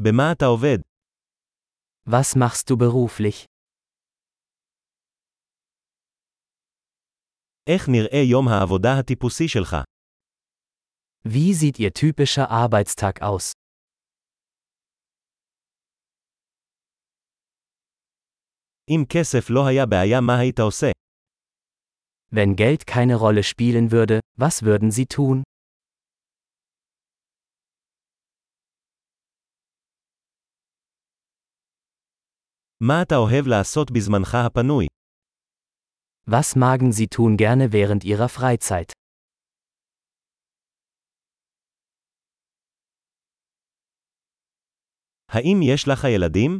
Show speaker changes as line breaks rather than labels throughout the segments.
במה אתה עובד?
Was machst du beruflich?
איך נראה יום העבודה הטיפוסי שלך?
Wie sieht Ihr typischer Arbeitstag aus?
אם כסף לא היה בעיה מה היית עושה?
Wenn Geld keine Rolle spielen würde, was würden Sie tun?
מה אתה אוהב לעשות בזמנך הפנוי?
Was magen Sie tun gerne während Ihrer Freizeit?
האם יש לך ילדים?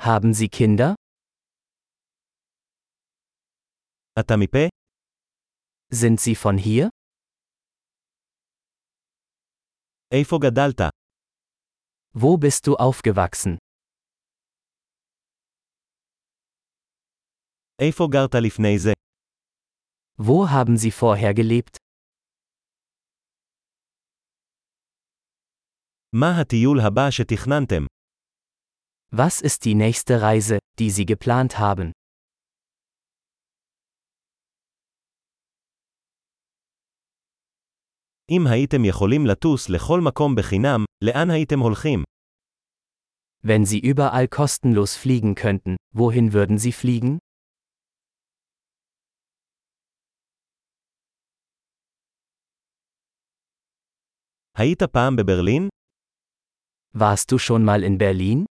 Haben Sie Kinder?
אתה מפה?
Sind Sie von hier?
איפה גדלת?
Wo bist du aufgewachsen?
איפה גרת לפני זה?
Wo haben Sie vorher gelebt?
מה הטיול הבא שתכננתם?
Was ist die nächste Reise, die Sie geplant haben?
אם הייתם יכולים לטוס לכל מקום בחינם, לאן הייתם הולכים?
Wenn Sie überall kostenlos fliegen könnten, wohin würden Sie fliegen?
היית פעם בברלין?
Warst du schon mal in Berlin?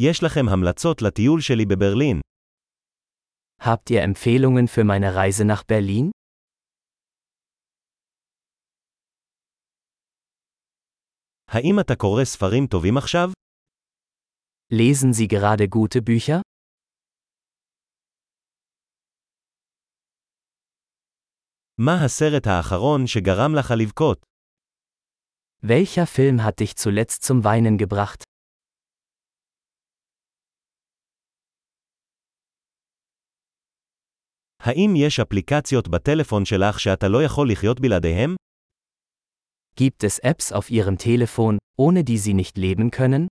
יש לכם המלצות לטיול שלי בברלין.
Habt ihr Empfehlungen für meine Reise nach Berlin?
האם אתה קורא ספרים טובים עכשיו?
Lesen Sie gerade gute Bücher?
מה הסרט האחרון שגרם לך לבכות?
Welcher Film hat dich zuletzt zum Weinen gebracht?
האם יש אפליקציות בטלפון שלך שאתה לא יכול לחיות בלעדיהם?
Gibt es Apps auf Ihrem Telefon, ohne die Sie nicht leben können?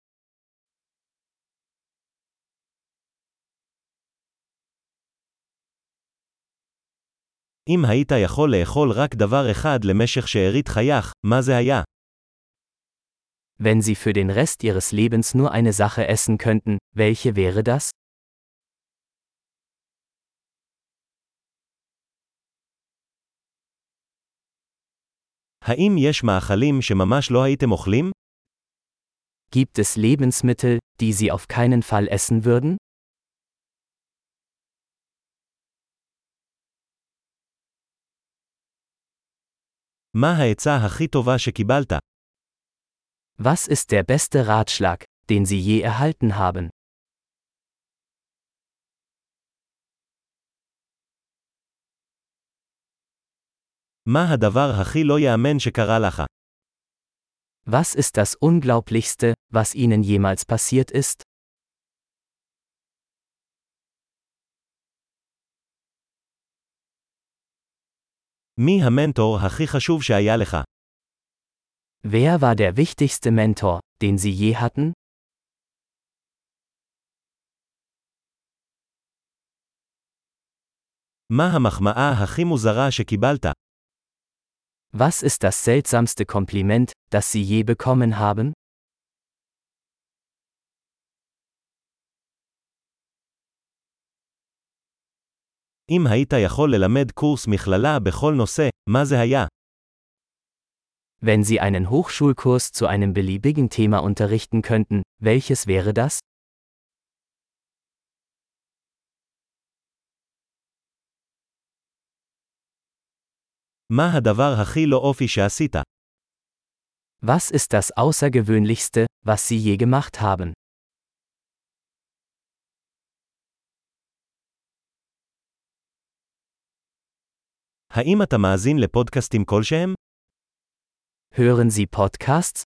אם היית יכול לאכול רק דבר אחד למשך שארית חייך, מה זה היה?
Wenn Sie für den Rest Ihres Lebens nur eine Sache essen könnten, welche wäre das?
האם יש מאכלים שממש לא הייתם אוכלים?
Gibt es Lebensmittel, die Sie auf keinen Fall essen würden?
מה העצה הכי טובה שקיבלת?
Was ist der beste Ratschlag, den Sie je erhalten haben?
מה הדבר הכי לא ייאמן שקרה לך?
Was ist das Unglaublichste, was Ihnen jemals passiert ist?
מי המנטור הכי חשוב שהיה לך?
Wer war der wichtigste Mentor, den Sie je hatten?
מה המחמאה הכי מוזרה שקיבלת?
Was ist das seltsamste Kompliment, das Sie je bekommen haben?
אם היית יכול ללמד קורס מכללה בכל נושא, מה זה היה?
Wenn Sie einen Hochschulkurs zu einem beliebigen Thema unterrichten könnten, welches wäre das?
מה הדבר הכי לא אופי שעשית?
Was ist das Außergewöhnlichste, was Sie je gemacht haben?
האם אתה מאזין לפודקאסטים כלשהם?
Hören Sie Podcasts?